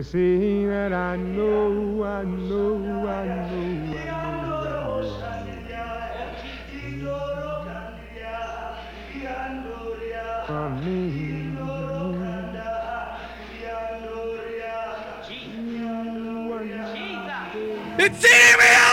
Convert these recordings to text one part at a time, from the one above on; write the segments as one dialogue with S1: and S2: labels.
S1: You see that I know, I know, I know, I know. For me.
S2: It's me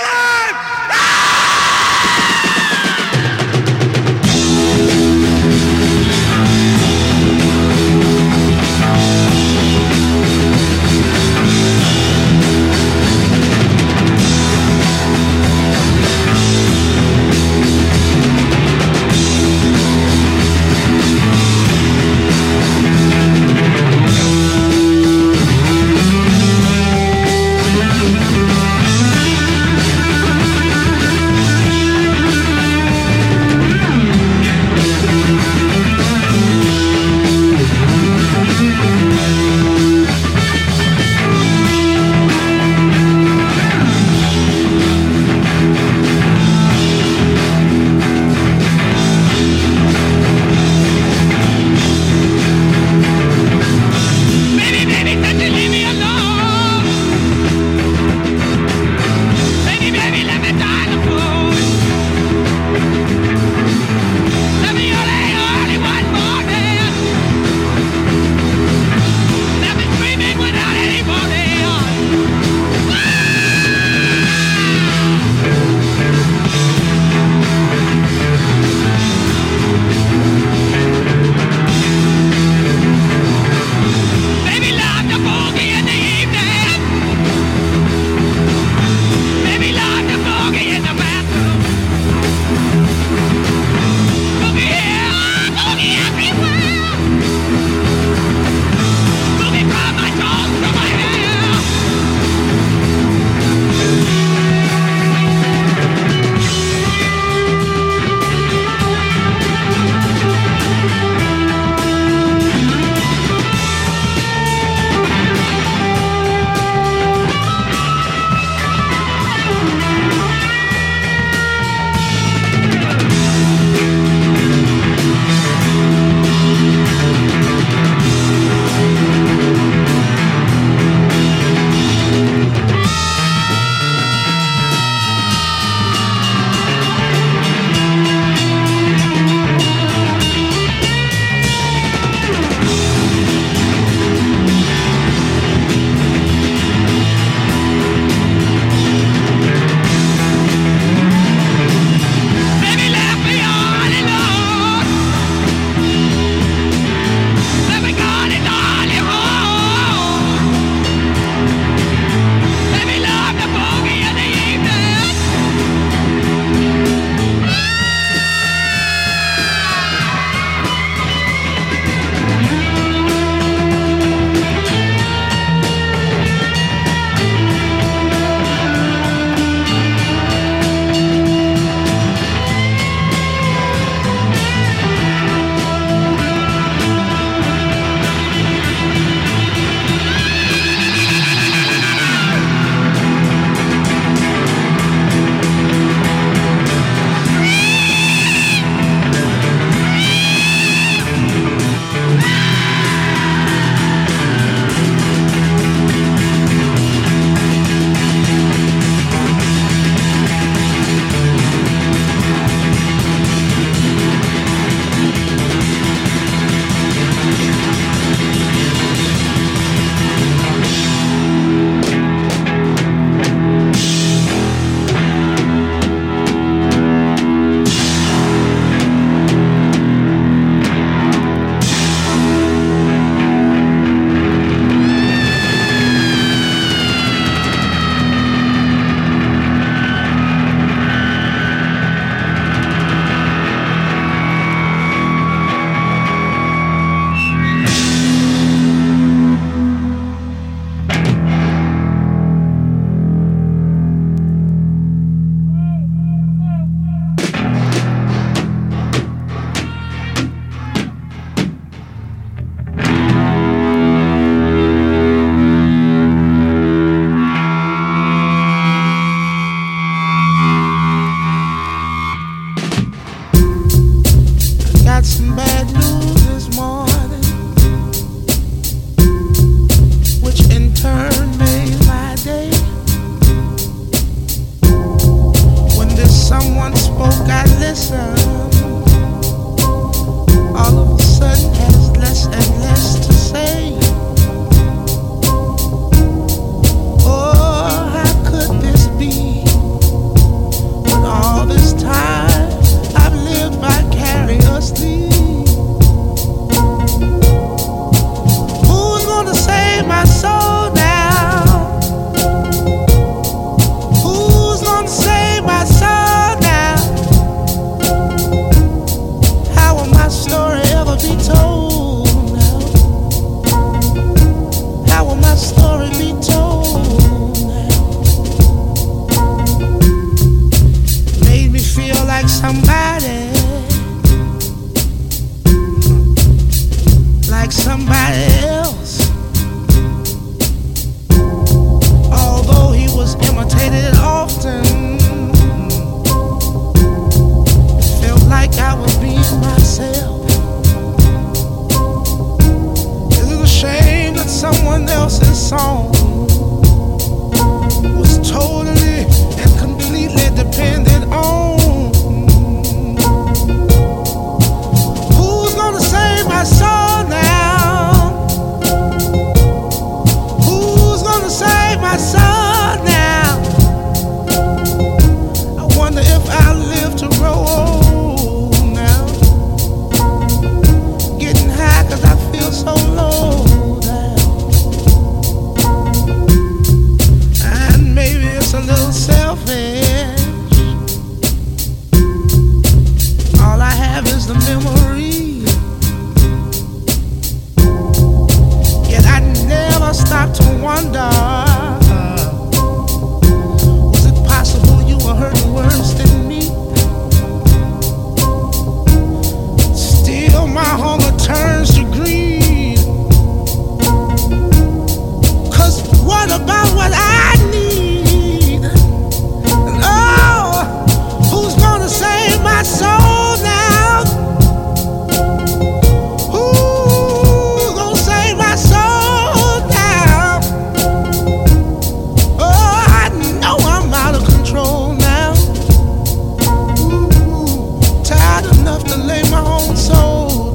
S3: to lay my own soul.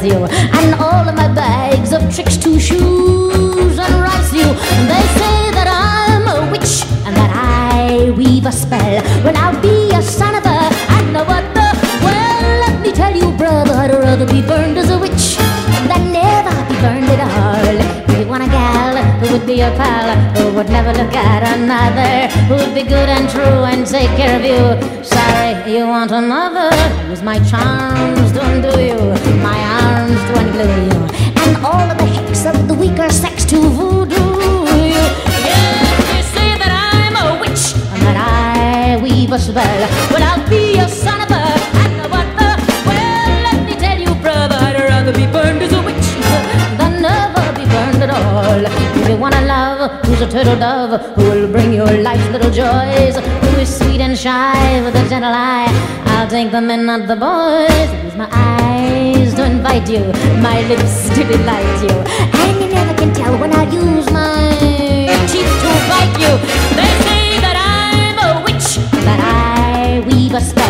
S3: surprise. And all of my bags of tricks to shoes and rice you. They A pal who would never look at another, who'd be good and true and take care of you. Sorry, you want another? Use my charms to undo you, my arms to unglue you, and all of the hicks of the weaker sex to voodoo you. Yes, they say that I'm a witch and that I weave a spell, but I'll be your son of a and a what the. Well, let me tell you, brother, I'd rather be burned as a witch than never be burned at all want to love, who's a turtle dove, who will bring your life's little joys, who is sweet and shy with a gentle eye. I'll take the men, not the boys. Use my eyes to invite you, my lips to delight you, and you never can tell when I'll use my teeth to bite you. They say that I'm a witch, that I weave a spell.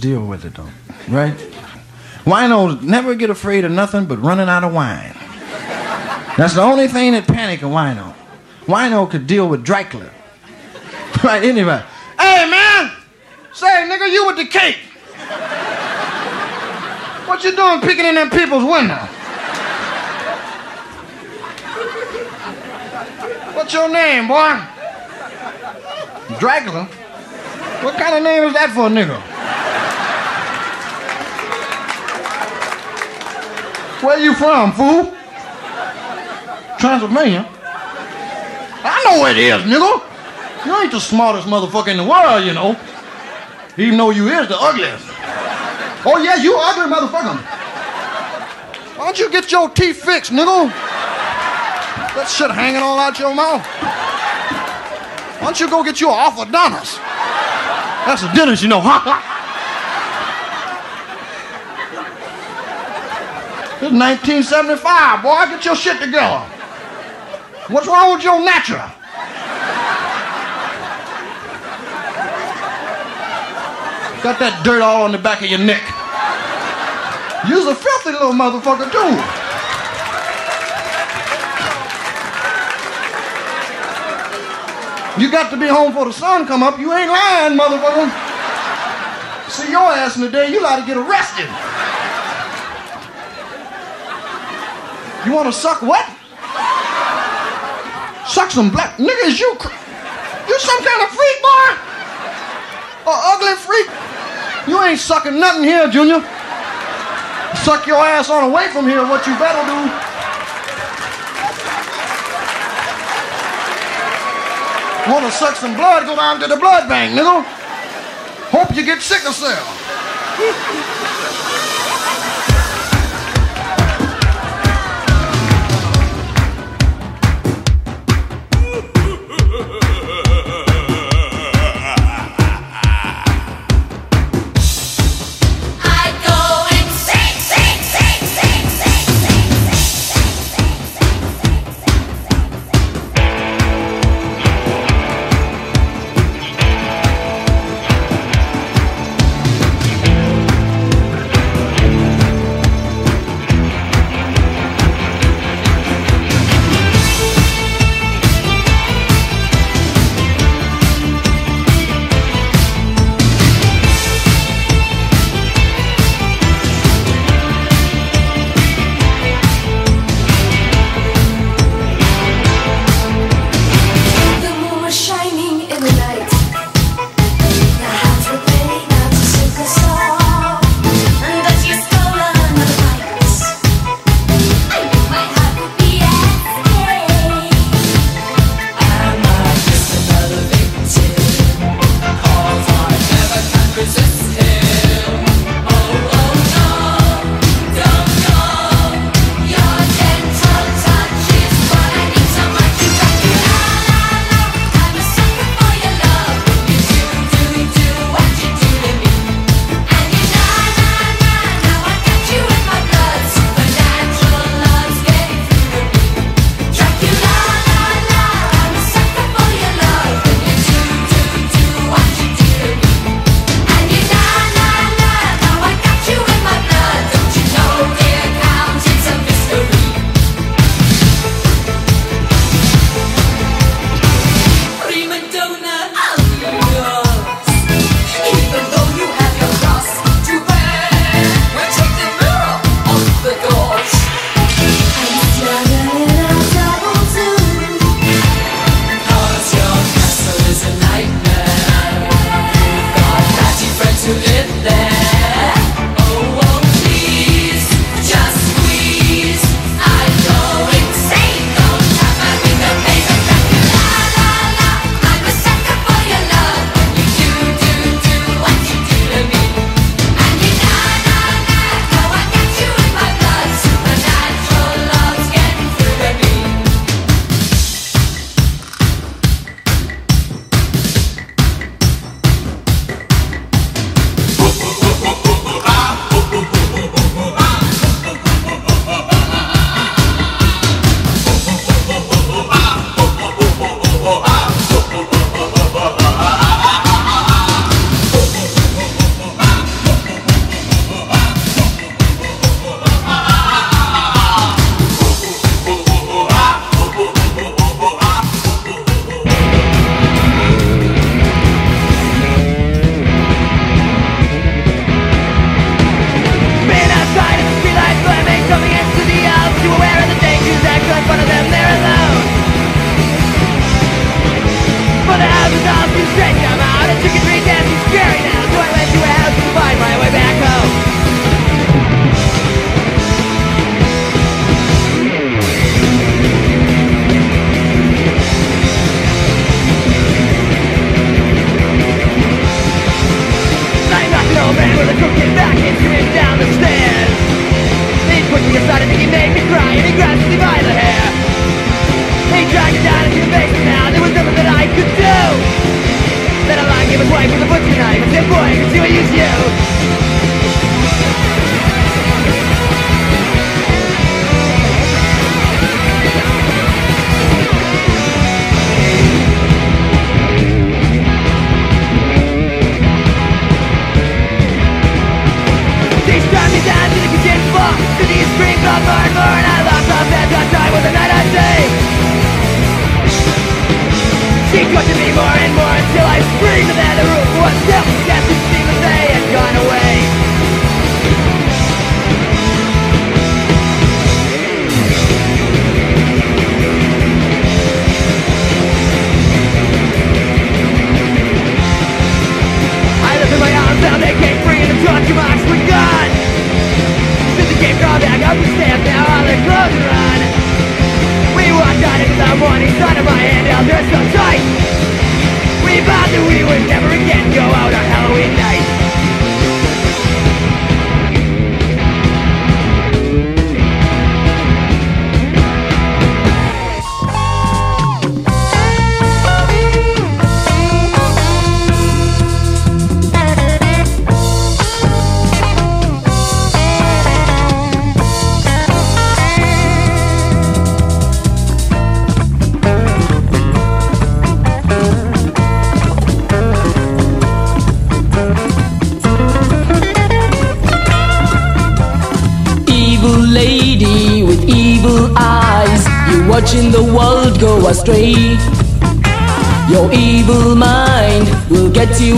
S4: Deal with it though, right? Winos never get afraid of nothing but running out of wine. That's the only thing that panic a wino. Wino could deal with Dracula. Right, anybody. Hey man! Say, nigga, you with the cake. What you doing peeking in them people's window? What's your name, boy? Dracula? What kind of name is that for a nigga? Where you from, fool? Transylvania? I know where it is, nigga. You ain't the smartest motherfucker in the world, you know. Even though you is the ugliest. Oh yeah, you ugly motherfucker. Why don't you get your teeth fixed, nigga? That shit hanging all out your mouth. Why don't you go get you an orthodontist? That's a dentist, you know. It's 1975, boy. Get your shit together. What's wrong with your natural? Got that dirt all on the back of your neck. You's a filthy little motherfucker, too. You got to be home before the sun come up. You ain't lying, motherfucker. See your ass in the day, you ought to get arrested. You want to suck what? Suck some black niggas. You, you some kind of freak, boy? A ugly freak? You ain't sucking nothing here, Junior. Suck your ass on away from here. What you better do? Want to suck some blood? Go down to the blood bank, nigga. Hope you get sickle cell.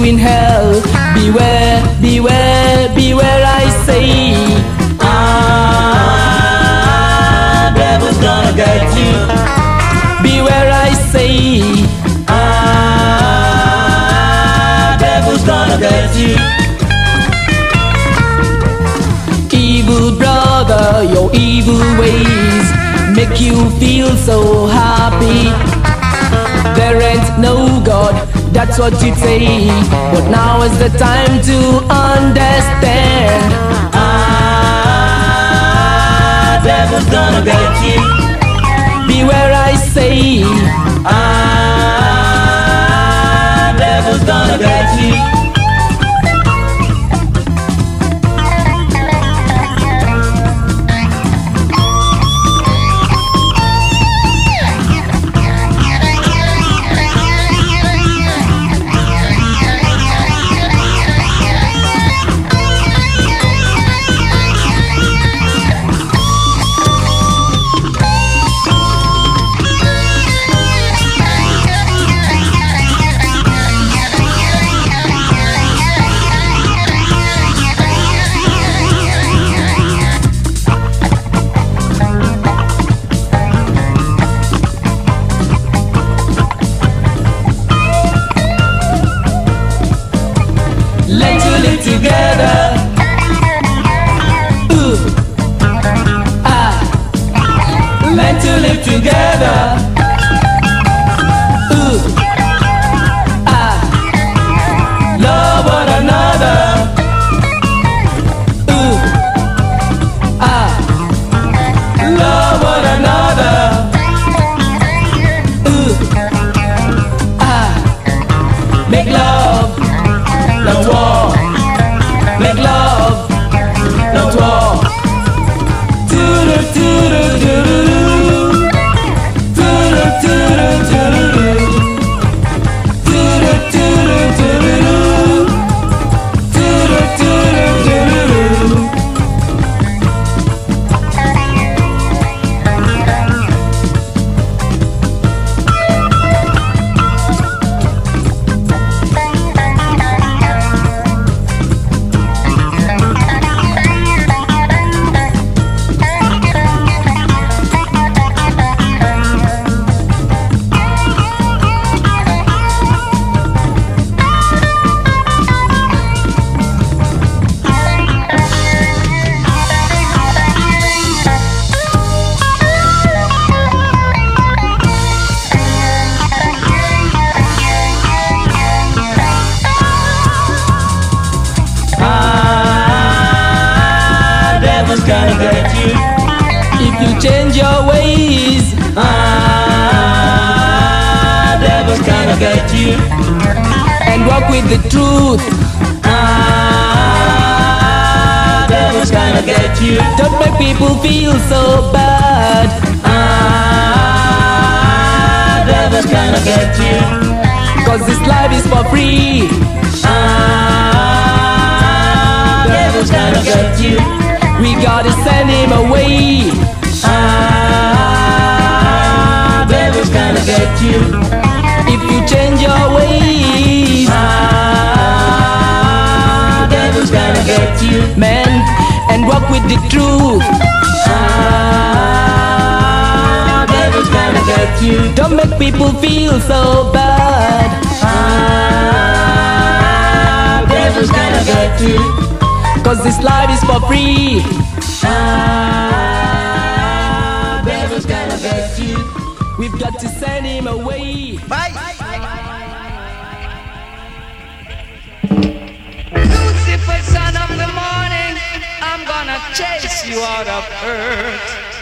S5: in hell. that's what you say. But now is the time to understand. Ah, devil's gonna get you. Beware, I say. Ah, devil's gonna get you. gonna hurt you if you change your ways. Ah, devil's gonna get you and walk with the truth. Ah, devil's gonna get you. Don't make people feel so bad. Ah, devil's gonna get you. Cause this life is for free. Ah, devil's gonna get you. We gotta send him away. Ah, devil's gonna get you if you change your ways. Ah, devil's gonna get you, man, and walk with the truth. Ah, devil's gonna get you. Don't make people feel so bad. Ah, devil's gonna get you. Cause this life is for free. Ah, devil's gonna get you. We've got to send him away. Bye.
S6: Lucifer, son of the morning, I'm gonna chase you out of earth.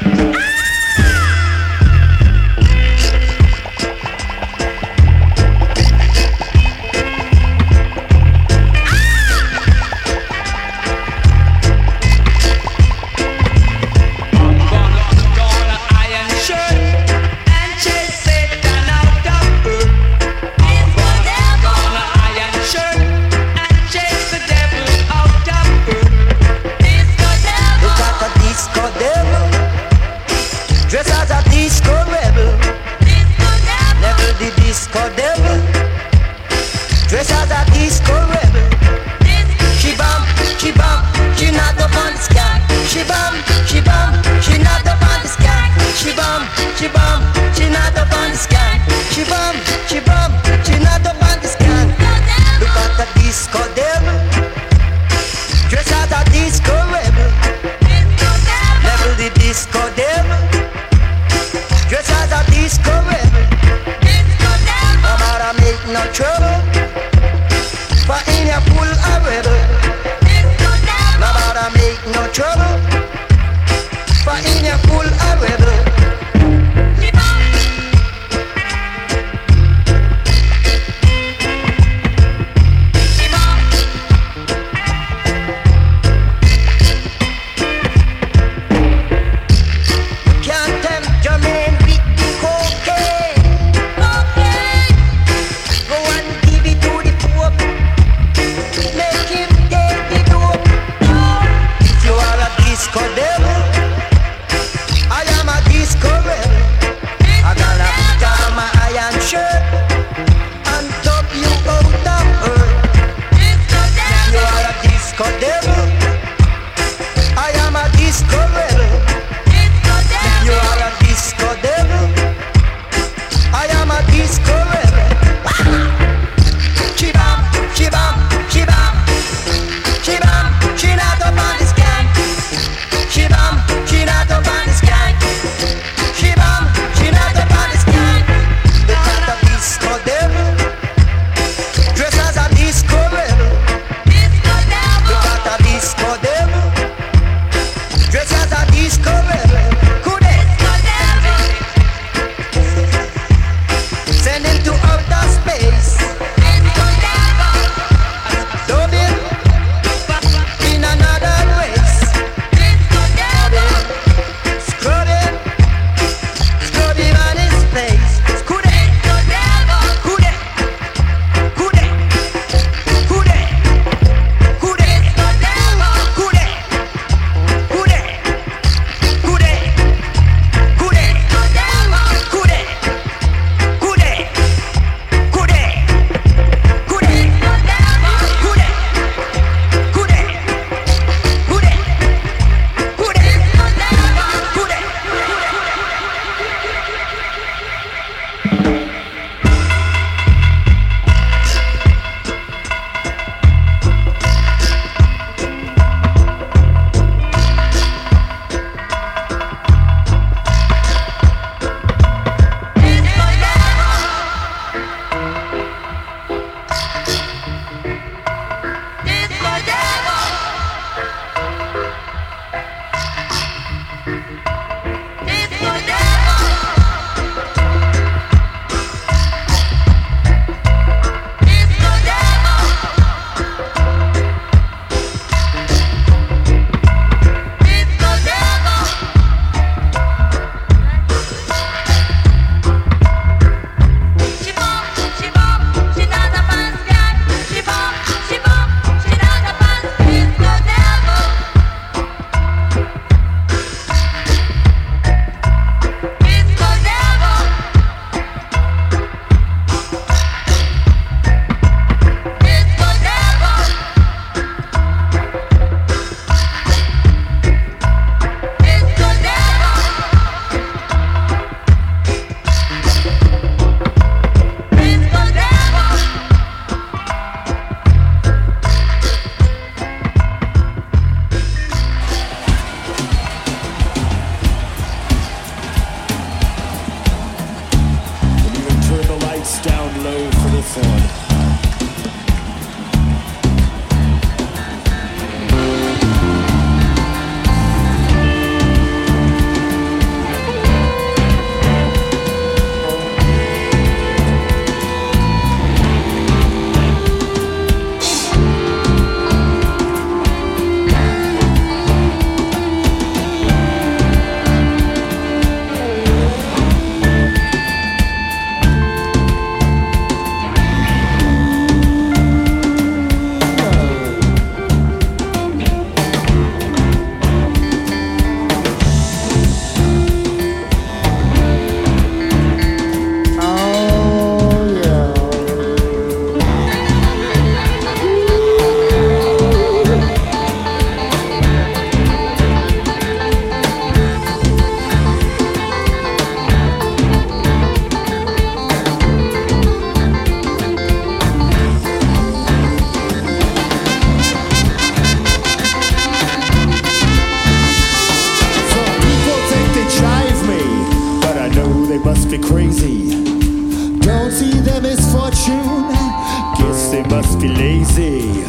S7: Must be lazy.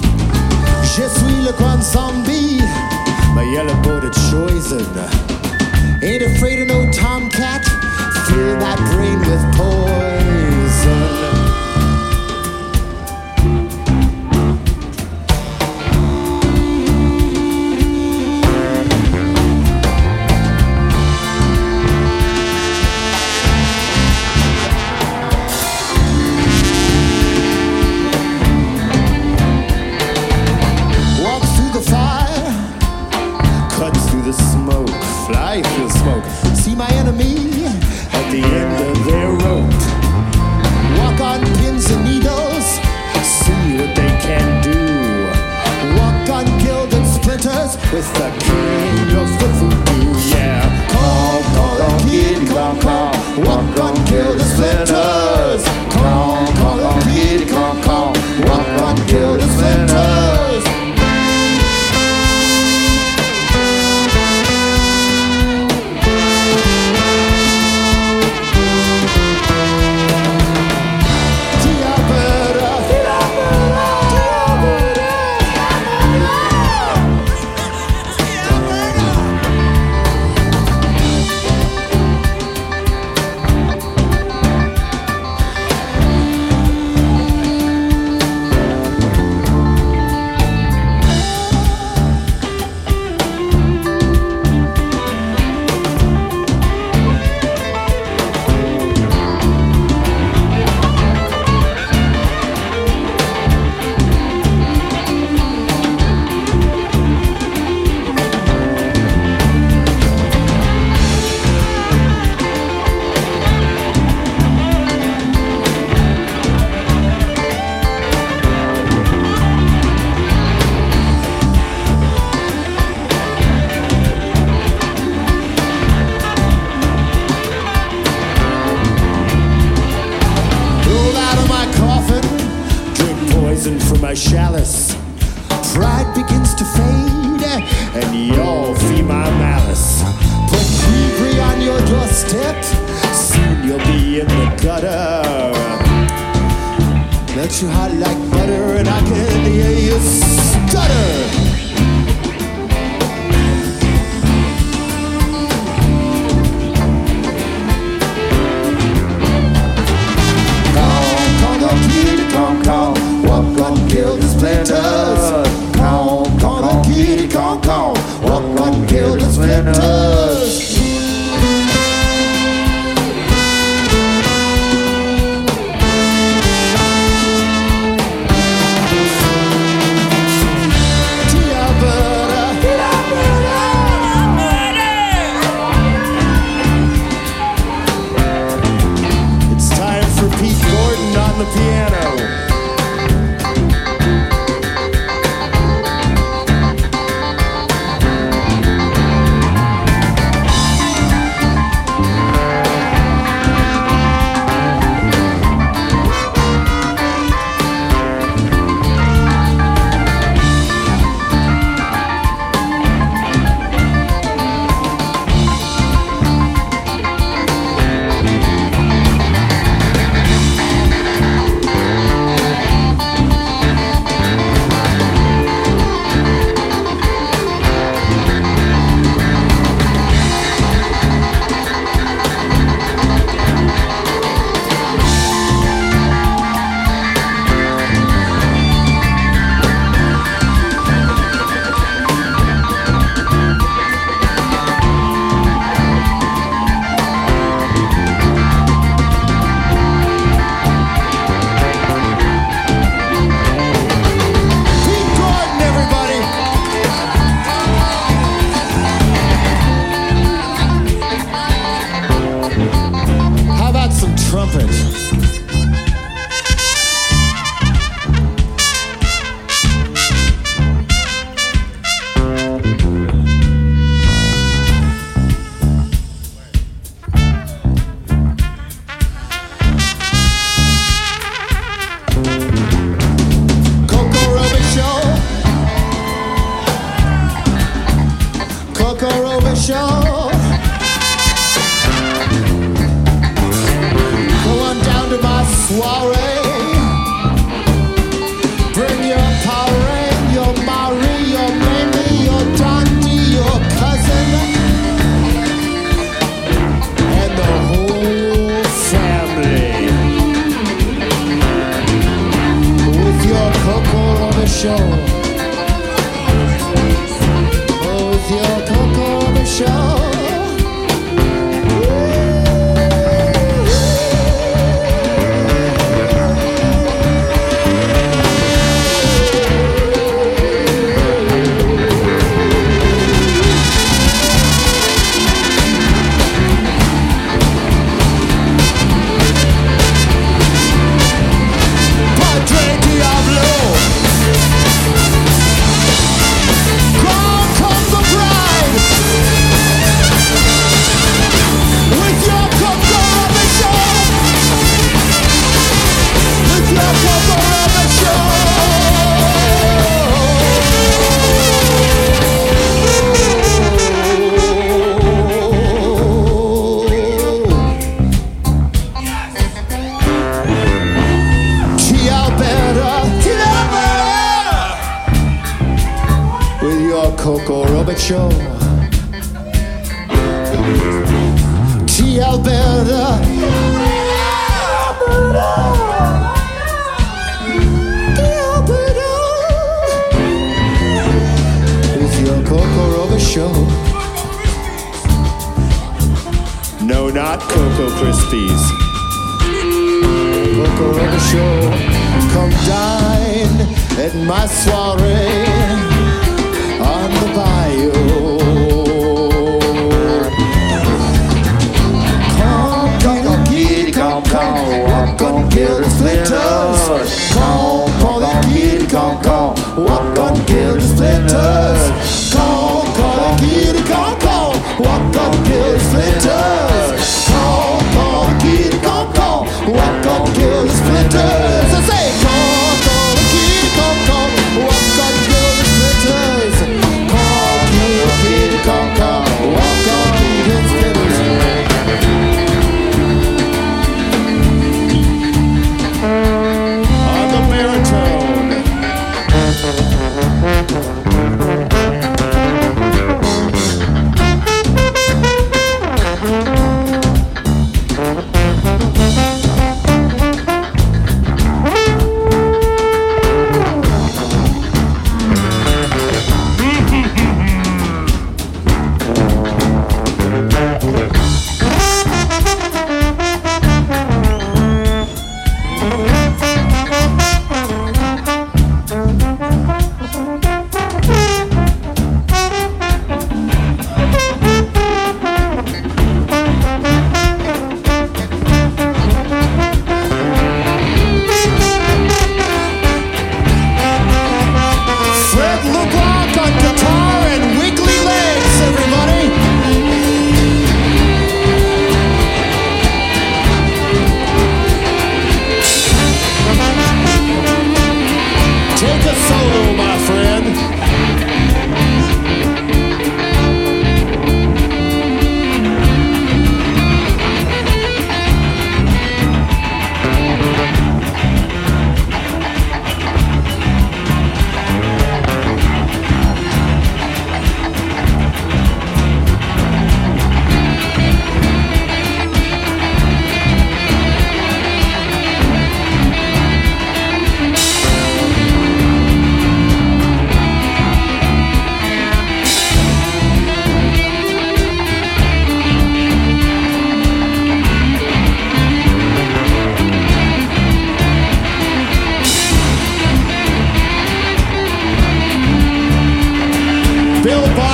S7: Je suis le grand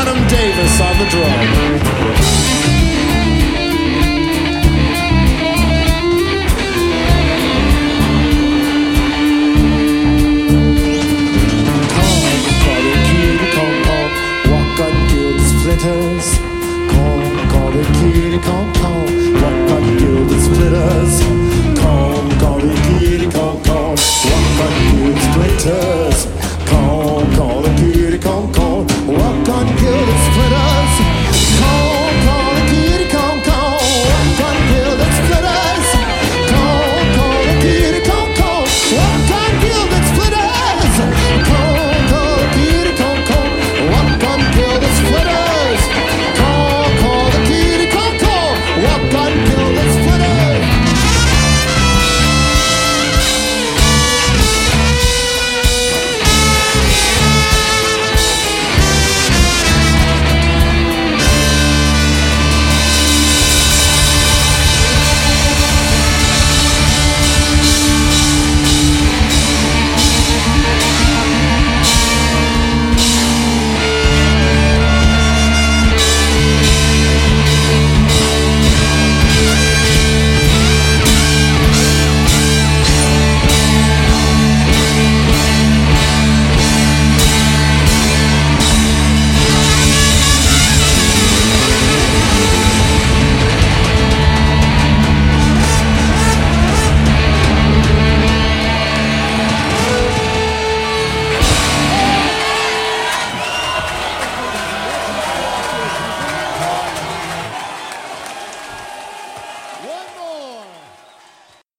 S7: Bonham Davis on the drum.